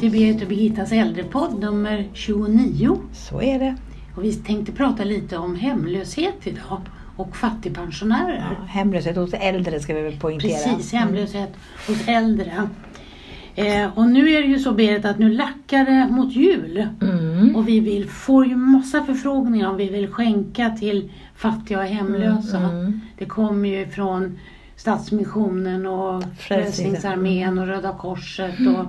välkommen till Berit och Birgittas äldrepodd nummer 29. Så är det. Och vi tänkte prata lite om hemlöshet idag och fattigpensionärer. Ja, hemlöshet hos äldre ska vi väl poängtera. Precis, hemlöshet hos äldre. Eh, och nu är det ju så Berit att nu lackar det mot jul. Mm. Och vi vill, får ju massa förfrågningar om vi vill skänka till fattiga och hemlösa. Mm. Det kommer ju från Stadsmissionen och Frälsningsarmén och Röda Korset och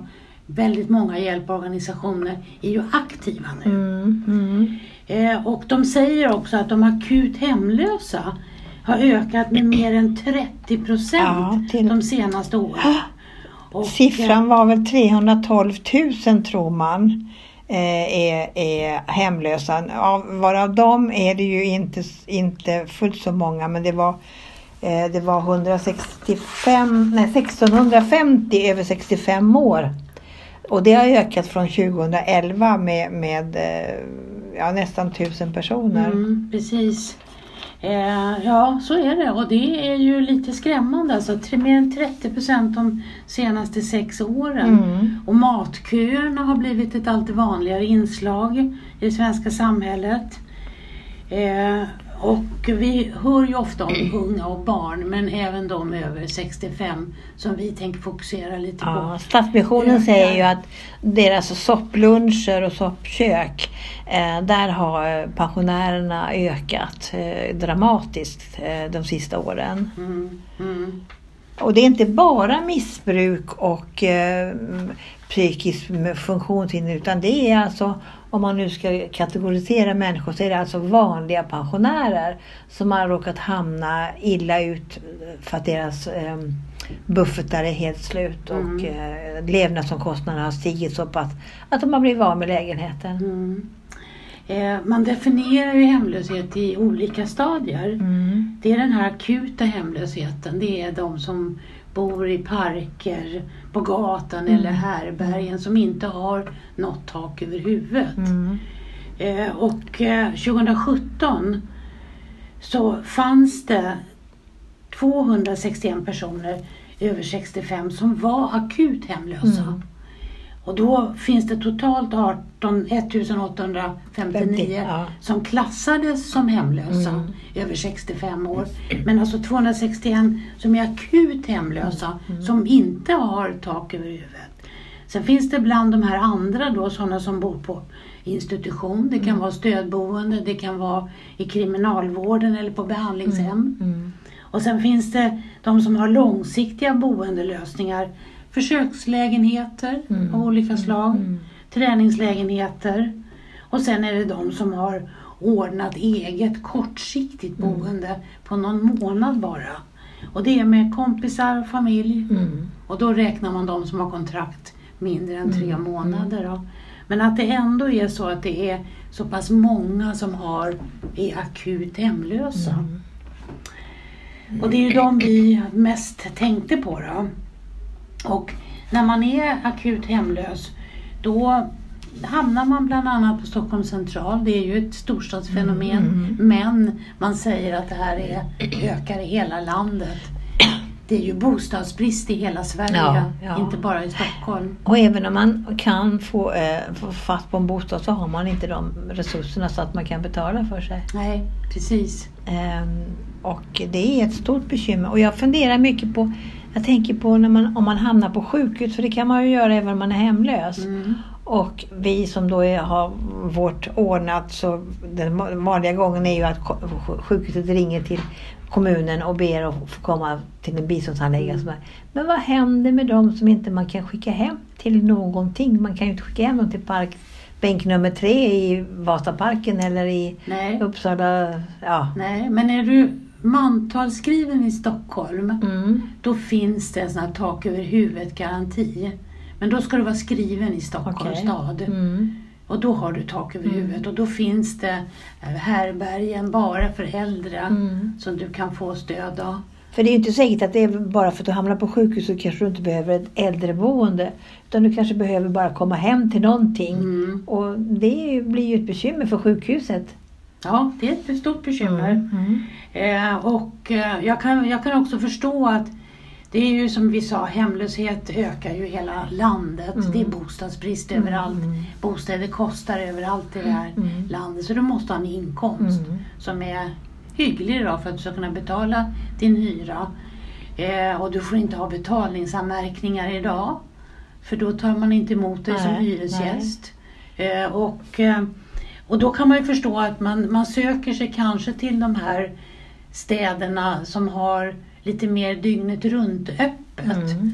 väldigt många hjälporganisationer är ju aktiva nu. Mm. Mm. Eh, och de säger också att de akut hemlösa har ökat med mer än 30 procent Ja, till- de senaste åren. Och, Siffran var väl 312 000 tror man eh, är, är hemlösa. Av, varav dem är det ju inte, inte fullt så många men det var eh, det var 165, nej 1650 över 65 år. Och det har ökat från 2011 med, med eh, ja, nästan 1000 personer. Mm, precis. Eh, ja, så är det och det är ju lite skrämmande. Alltså, mer än 30 procent de senaste sex åren. Mm. Och matköerna har blivit ett allt vanligare inslag i det svenska samhället. Eh, och vi hör ju ofta om unga och barn men även de över 65 som vi tänker fokusera lite Ja, på. Stadsmissionen Ökar. säger ju att deras soppluncher och soppkök, eh, där har pensionärerna ökat eh, dramatiskt eh, de sista åren. Mm, mm, Och det är inte bara missbruk och eh, psykisk funktionshinder utan det är alltså, om man nu ska kategorisera människor, så är det alltså vanliga pensionärer som har råkat hamna illa ut för att deras eh, buffertar är helt slut och Mm. eh, levnadsomkostnaderna har stigit så pass att de har blivit av med lägenheten. mm. Eh, man definierar ju hemlöshet i olika stadier. Mm. Det är den här akuta hemlösheten. Det är de som bor i parker, på gatan Mm. eller härbergen som inte har något tak över huvudet. Mm. Eh, och eh, 2017 så fanns det 261 personer över 65 som var akut hemlösa. Mm. Och då finns det totalt 18, 1859 50, ja. som klassades som hemlösa Mm. över 65 år. Men alltså 261 som är akut hemlösa Mm. som inte har tak över huvudet. Sen finns det bland de här andra då sådana som bor på institution, det Mm. kan vara stödboende, det kan vara i kriminalvården eller på behandlingshem. Mm. Och sen finns det de som har långsiktiga boendelösningar, försökslägenheter Mm. av olika slag, Mm. träningslägenheter och sen är det de som har ordnat eget kortsiktigt Mm. boende på någon månad bara. Och det är med kompisar och familj Mm. och då räknar man de som har kontrakt mindre än tre Mm. månader. Då. Men att det ändå är så att det är så pass många som har, är akut hemlösa. Mm. Och det är ju de vi mest tänkte på då. Och när man är akut hemlös då hamnar man bland annat på Stockholm central. Det är ju ett storstadsfenomen. Mm. Men man säger att det här är, ökar i hela landet. Det är ju bostadsbrist i hela Sverige, Ja, ja. inte bara i Stockholm. Och även om man kan få, eh, få fatt på en bostad så har man inte de resurserna så att man kan betala för sig. Nej, precis. Ehm, och det är ett stort bekymmer. Och jag funderar mycket på, jag tänker på när man, om man hamnar på sjukhus, för det kan man ju göra även om man är hemlös. Mm. Och vi som då är, har vårt ordnat, så den vanliga gången är ju att sjukhuset ringer till kommunen och ber att få komma till en biståndshandläggare. Mm. Men vad händer med dem som inte man kan skicka hem till någonting? Man kan ju inte skicka hem dem till park, bänk nummer tre i Vasaparken eller i Nej. Uppsala. Ja. Nej, men är du mantalsskriven i Stockholm Mm. Då finns det en sån här tak över huvudet-garanti. Men då ska du vara skriven i Stockholms Okej. stad. Mm. Och då har du tak över Mm. huvudet och då finns det eh, härbergen bara för äldre Mm. som du kan få stöd av. För det är ju inte säkert att det är bara för att du hamnar på sjukhus så kanske du inte behöver ett äldreboende. Utan du kanske behöver bara komma hem till någonting. Mm. Och det blir ju ett bekymmer för sjukhuset. Ja, det är ett stort bekymmer. Mm. Eh, och eh, jag, kan, jag kan också förstå att det är ju som vi sa, hemlöshet ökar ju hela landet. Mm. Det är bostadsbrist Mm, överallt. mm. Bostäder kostar överallt i det här Mm. landet. Så du måste ha en inkomst Mm. som är hygglig då för att du ska kunna betala din hyra. Eh, och du får inte ha betalningsanmärkningar idag. För då tar man inte emot dig som hyresgäst. Eh, och, och då kan man ju förstå att man, man söker sig kanske till de här städerna som har lite mer dygnet runt öppet. Mm.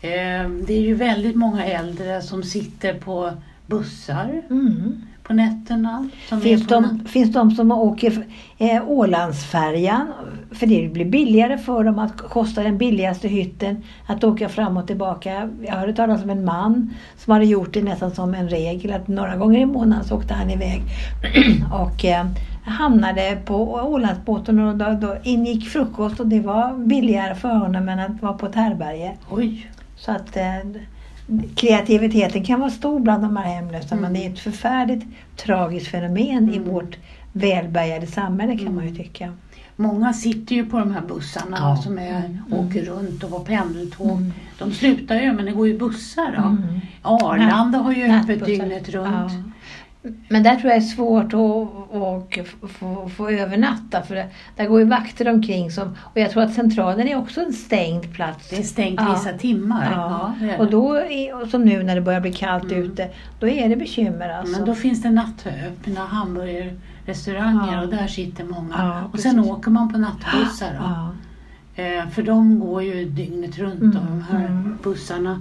Eh, det är ju väldigt många äldre som sitter på bussar Mm. På nätterna. Finns, de, finns de som åker eh, Ålandsfärjan? För det blir billigare för dem att kosta den billigaste hytten att åka fram och tillbaka. Jag hörde talas om en man som hade gjort det nästan som en regel att några gånger i månaden så åkte han iväg och eh, hamnade på Ålandsbåten och då, då ingick frukost och det var billigare för honom än att vara på ett härbärge. Oj, Så att eh, kreativiteten kan vara stor bland de här hemlösa Mm. men det är ett förfärligt tragiskt fenomen i Mm. vårt välbärgade samhälle kan man ju Mm. tycka. många sitter ju på de här bussarna Ja. som är, Mm. åker runt och har pendeltåg. Mm. De slutar ju men det går ju bussar. Mm. Arlanda har ju öppet dygnet runt. Ja. Men där tror jag är svårt att, få, få övernatta för det, där går ju vakter omkring som, och jag tror att centralen är också en stängd plats. Det är stängt Ja. vissa timmar. Ja. Ja, Och då, är, som nu när det börjar bli kallt Mm. ute, då är det bekymmer alltså. Men då finns det nattöppna hamburgerrestauranger Ja. och där sitter många. Ja, och sen precis. åker man på nattbussar. Då. Eh, för de går ju dygnet runt Mm, de här mm. bussarna.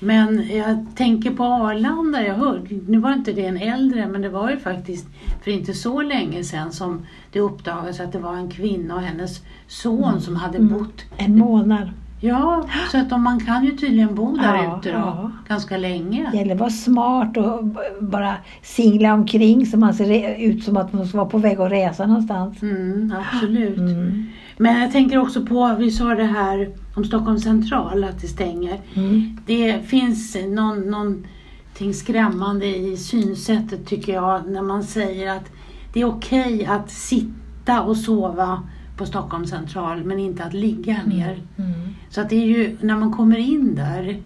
Men jag tänker på Arlanda, jag hörde, nu var inte det en äldre men det var ju faktiskt för inte så länge sedan som det uppdagades att det var en kvinna och hennes son som hade Mm. bott En månad. Ja, så att de, man kan ju tydligen bo där Ja, ute då, ja. ganska länge. Det gäller att vara smart och bara singla omkring så man ser ut som att man ska vara på väg att resa någonstans. Mm, absolut. Mm. Men jag tänker också på, vi sa det här om Stockholm central, att det stänger. Mm. Det finns någon, någonting skrämmande i synsättet tycker jag när man säger att det är okej att sitta och sova på Stockholm central men inte att ligga ner. Mm. Så att det är ju när man kommer in där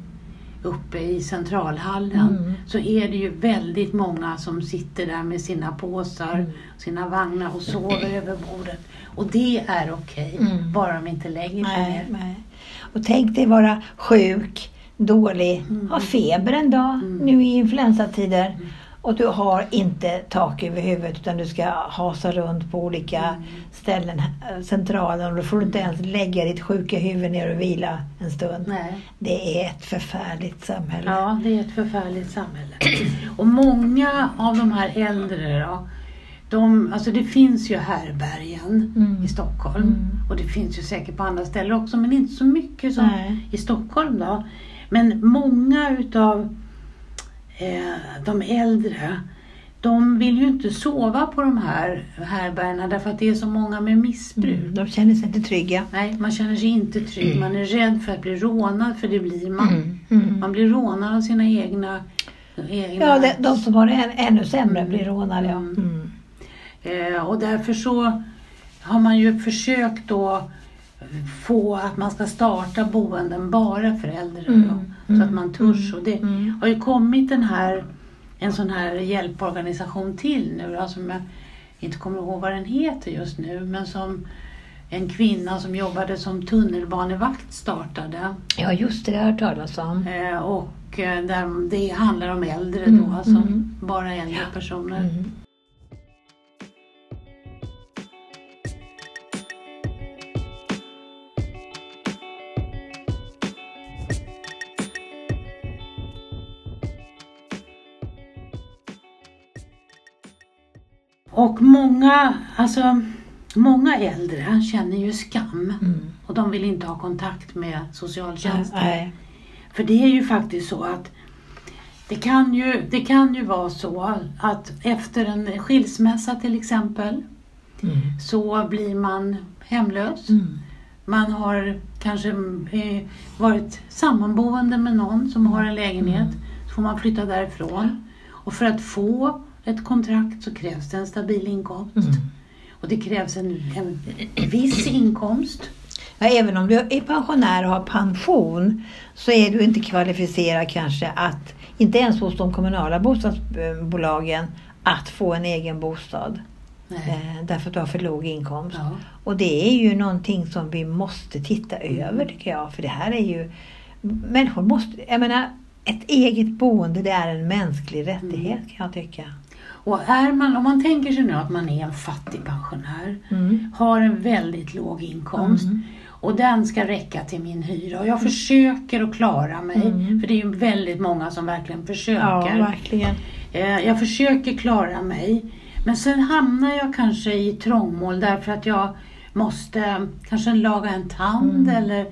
uppe i centralhallen Mm. så är det ju väldigt många som sitter där med sina påsar, Mm. sina vagnar och sover över bordet. Och det är okej, Mm. bara de inte lägger sig Nej, ner. nej. Och tänk dig vara sjuk, dålig, Mm. ha feber en dag Mm. nu i influensatider och du har inte tak över huvudet utan du ska hasa runt på olika Mm. ställen, eh, centralen och då får du inte ens lägga ditt sjuka huvud ner och vila en stund. Nej. Det är ett förfärligt samhälle. Ja, det är ett förfärligt samhälle. Och många av de här äldre då, de, alltså det finns ju härbergen Mm. i Stockholm Mm. och det finns ju säkert på andra ställen också men inte så mycket som Nej. i Stockholm då. Men många utav de äldre de vill ju inte sova på de här härbergena därför att det är så många med missbruk. Mm. De känner sig inte trygga. Nej, man känner sig inte trygg. Man är rädd för att bli rånad för det blir man. Mm. Mm. Man blir rånad av sina egna... egna Ja, de, de som har det än, ännu sämre Mm. blir rånade. Ja. Mm. Mm. Eh, och därför så har man ju försökt då få att man ska starta boenden bara för äldre. Mm. Då, så Mm. att man törs. Och det Mm. har ju kommit den här, en sån här hjälporganisation till nu då, som jag inte kommer ihåg vad den heter just nu. Men som en kvinna som jobbade som tunnelbanevakt startade. Ja, just det, det har jag hört talas om. Eh, och eh, där det handlar om äldre Mm, då, alltså mm. bara äldre personer. Mm. Och många, alltså många äldre känner ju skam Mm. och de vill inte ha kontakt med socialtjänsten. Nej. För det är ju faktiskt så att det kan ju, det kan ju vara så att efter en skilsmässa till exempel Mm. så blir man hemlös. Mm. man har kanske eh, varit sammanboende med någon som har en lägenhet. Så får man flytta därifrån. Och för att få ett kontrakt så krävs det en stabil inkomst. Mm. Och det krävs en, en viss inkomst. Ja, även om du är pensionär och har pension så är du inte kvalificerad kanske att, inte ens hos de kommunala bostadsbolagen, att få en egen bostad. Nej. Eh, därför att du har för låg inkomst. Ja. Och det är ju någonting som vi måste titta över tycker jag. För det här är ju... Människor måste... Jag menar, ett eget boende det är en mänsklig rättighet kan jag tycka. Och är man, om man tänker sig nu att man är en fattig pensionär, Mm. har en väldigt låg inkomst Mm. och den ska räcka till min hyra och jag försöker att klara mig, Mm. för det är ju väldigt många som verkligen Ja, försöker. verkligen. Eh, Jag försöker klara mig. Men sen hamnar jag kanske i trångmål därför att jag måste kanske laga en tand Mm. eller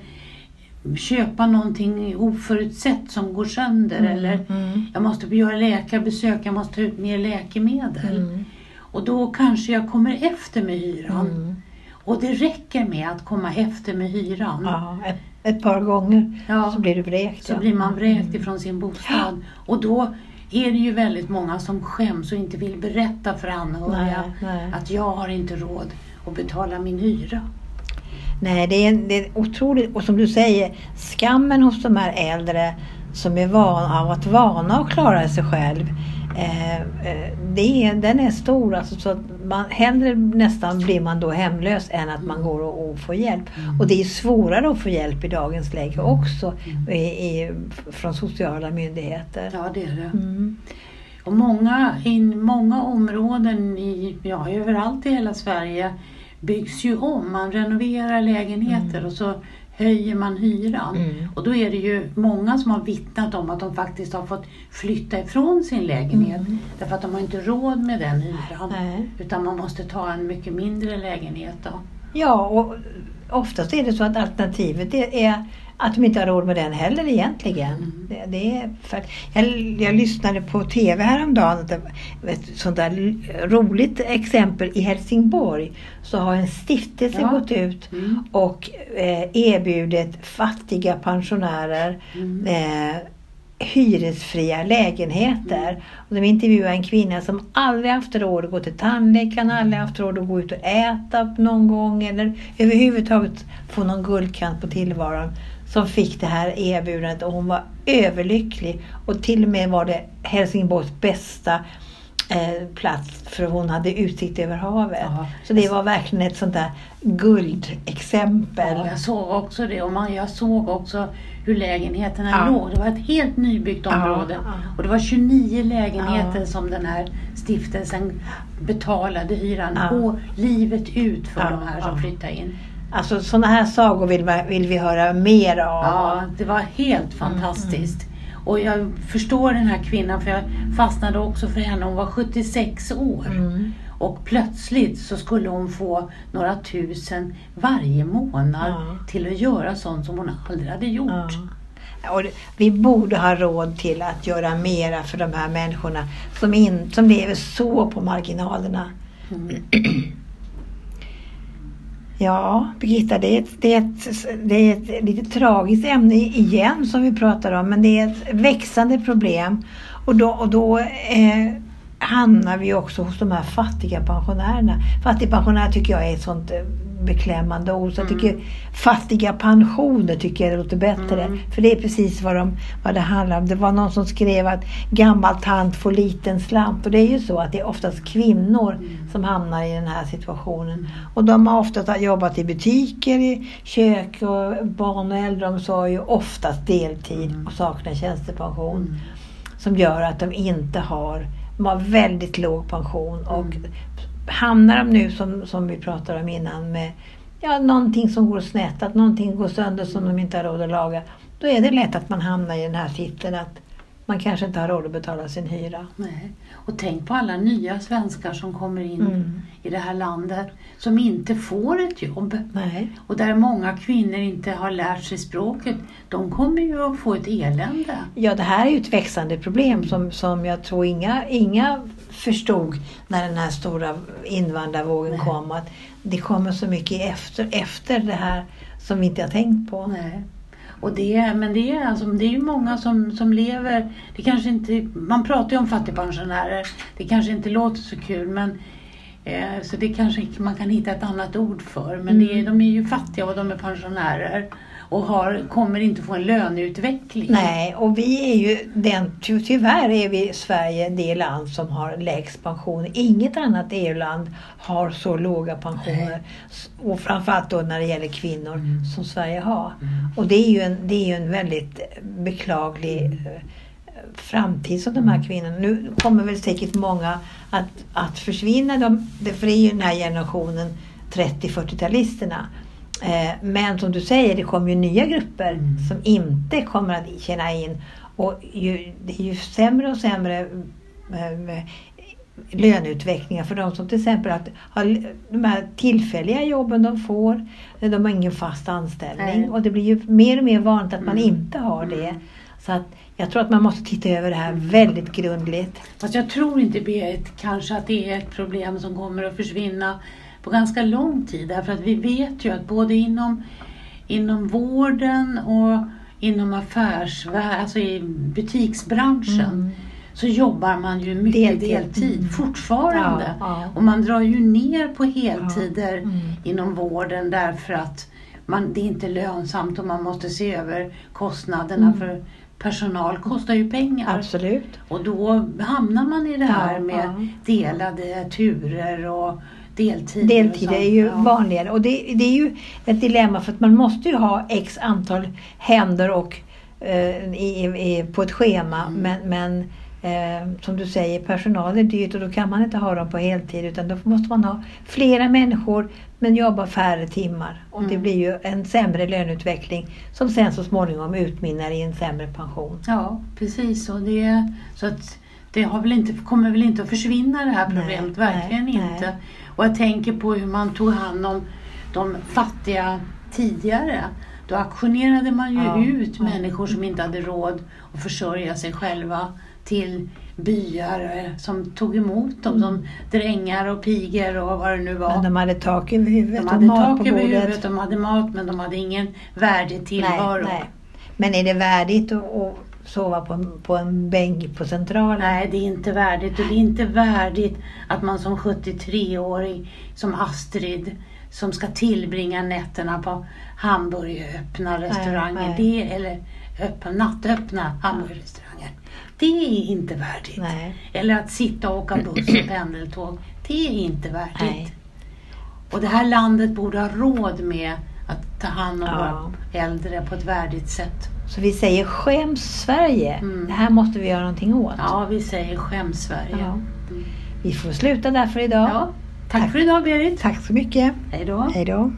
köpa någonting oförutsett som går sönder eller Mm. jag måste göra läkarbesök, jag måste ta ut mer läkemedel. Mm. Och då kanske jag kommer efter med hyran. Mm. Och det räcker med att komma efter med hyran. Ja, ett, ett par gånger Ja. så blir du vräkt. Så ja. blir man vräkt ifrån sin bostad. Och då är det ju väldigt många som skäms och inte vill berätta för anhöriga Nej, nej. att jag har inte råd att betala min hyra. Nej, det är, det är otroligt. Och som du säger, skammen hos de här äldre som är vana av att vana att klara sig själv. Eh, eh, det den är stor. Alltså, så att man, hellre nästan blir man då hemlös än att man går och, och får hjälp. Och det är svårare att få hjälp i dagens läge också i, i, från sociala myndigheter. Ja, det är det. Mm. Och många, i många områden i, ja, överallt i hela Sverige byggs ju om. Man renoverar lägenheter och så höjer man hyran. Mm. Och då är det ju många som har vittnat om att de faktiskt har fått flytta ifrån sin lägenhet. Därför att de har inte råd med den hyran. Nej. Utan man måste ta en mycket mindre lägenhet då. Ja, och oftast är det så att alternativet är, att de inte har råd med den heller egentligen. Mm. Det, det är för, jag, jag lyssnade på TV häromdagen, ett sånt där roligt exempel i Helsingborg. Så har en stiftelse Ja. gått ut Mm. och eh, erbjudit fattiga pensionärer Mm. eh, hyresfria lägenheter. Och de intervjuade en kvinna som aldrig haft råd att gå till tandläkaren, aldrig haft råd att gå ut och äta någon gång eller överhuvudtaget få någon guldkant på tillvaron. Som fick det här erbjudandet och hon var överlycklig. Och till och med var det Helsingborgs bästa plats för hon hade utsikt över havet. Ja. Så det var verkligen ett sånt där guldexempel. Ja, jag såg också det och man, jag såg också hur lägenheterna Ja. låg. Det var ett helt nybyggt område. ja. Och det var 29 lägenheter som den här stiftelsen betalade hyran på livet ut för de här som flyttade in. Alltså sådana här sagor vill, vi- vill vi höra mer av. Ja, det var helt fantastiskt. Och jag förstår den här kvinnan för jag fastnade också för henne. Hon var 76 år. Mm. Och plötsligt så skulle hon få några tusen varje månad Ja. till att göra sånt som hon aldrig hade gjort. Ja. Och vi borde ha råd till att göra mera för de här människorna som, in, som lever så på marginalerna. Mm. Ja, Birgitta, det är, ett, det, är ett, det är ett lite tragiskt ämne igen som vi pratar om, men det är ett växande problem. Och då, och då eh, hamnar vi också hos de här fattiga pensionärerna. Fattigpensionär tycker jag är ett sånt eh, beklämmande ord. Så jag tycker fattiga pensioner tycker jag det låter bättre. Mm. För det är precis vad, de, vad det handlar om. Det var någon som skrev att gammal tant får liten slant. Och det är ju så att det är oftast kvinnor som hamnar i den här situationen. Och de har ofta jobbat i butiker, i kök och barn och äldreomsorg och oftast deltid och saknar tjänstepension. Mm. Som gör att de inte har, de har väldigt låg pension. Och Mm. hamnar de nu som, som vi pratade om innan med ja, någonting som går snett, att någonting går sönder som de inte har råd att laga. Då är det lätt att man hamnar i den här sitsen att man kanske inte har råd att betala sin hyra. Nej. Och tänk på alla nya svenskar som kommer in Mm. i det här landet som inte får ett jobb. Nej. Och där många kvinnor inte har lärt sig språket. De kommer ju att få ett elände. Ja, det här är ju ett växande problem som, som jag tror inga, inga förstod när den här stora invandrarvågen Nej. kom. Att det kommer så mycket efter, efter det här som vi inte har tänkt på. Nej. Och det, men det är, alltså, det är ju många som, som lever, det kanske inte, man pratar ju om fattigpensionärer, det kanske inte låter så kul men eh, så det kanske man kan hitta ett annat ord för. Men det är, de är ju fattiga och de är pensionärer och har, kommer inte få en löneutveckling. Nej, och vi är ju den, ty, tyvärr är vi i Sverige det land som har lägst pensioner. Inget annat EU-land har så låga pensioner. S- Och framförallt då när det gäller kvinnor Mm. som Sverige har. Mm. Och det är ju en, det är ju en väldigt beklaglig eh, framtid som de här kvinnorna. Nu kommer väl säkert många att, att försvinna. De, det är ju den här generationen 30-40-talisterna. Eh, men som du säger, det kommer ju nya grupper Mm. som inte kommer att känna in. Och ju, det är ju sämre och sämre eh, löneutvecklingen för de som till exempel att, har de här tillfälliga jobben de får. De har ingen fast anställning Nej. och det blir ju mer och mer vanligt att man Mm. inte har det. Så att jag tror att man måste titta över det här väldigt grundligt. Fast jag tror inte Berit, kanske att det är ett problem som kommer att försvinna på ganska lång tid. Därför att vi vet ju att både inom, inom vården och inom affärsvärlden, alltså i butiksbranschen, Mm. så jobbar man ju mycket Deltid. deltid, Mm. fortfarande. Ja, ja. Och man drar ju ner på heltider Mm. inom vården därför att man, det är inte lönsamt och man måste se över kostnaderna Mm. för personal kostar ju pengar. Absolut. Och då hamnar man i det här Ja, med ja. delade turer och deltider. Deltid och är ju ja. vanligare och det, det är ju ett dilemma för att man måste ju ha x antal händer och, eh, i, i, på ett schema Mm. men, men eh, som du säger personal är dyrt och då kan man inte ha dem på heltid utan då måste man ha flera människor men jobba färre timmar och det Mm. blir ju en sämre löneutveckling som sen så småningom utmynnar i en sämre pension. Ja, precis. Och det, så att det har väl inte, kommer väl inte att försvinna det här Nej, problemet. nej, verkligen nej. inte. Och jag tänker på hur man tog hand om de fattiga tidigare. Då auktionerade man ju Ja, ut ja. människor som inte hade råd att försörja sig själva till byar eh, som tog emot dem som drängar och pigor och vad det nu var. Men de hade tak över huvudet De och hade mat tak på över bordet. huvudet, de hade mat men de hade ingen värdig tillvaro. Nej, nej. Men är det värdigt att sova på, en- på en bänk på Centralen? Nej, det är inte värdigt. Och det är inte värdigt att man som 73-åring, som Astrid, som ska tillbringa nätterna på hamburgeröppna restauranger, nej. Det, eller öppna, nattöppna hamburgerrestauranger. Det är inte värdigt. Nej. Eller att sitta och åka buss och pendeltåg. Det är inte värdigt. Nej. Och det här landet borde ha råd med att ta hand om Ja. våra äldre på ett värdigt sätt. Så vi säger skäms Sverige. Mm. Det här måste vi göra någonting åt. Ja, vi säger skäms Sverige. Ja. Mm. Vi får sluta där för idag. Ja, tack för idag Berit. Tack så mycket. Hej då.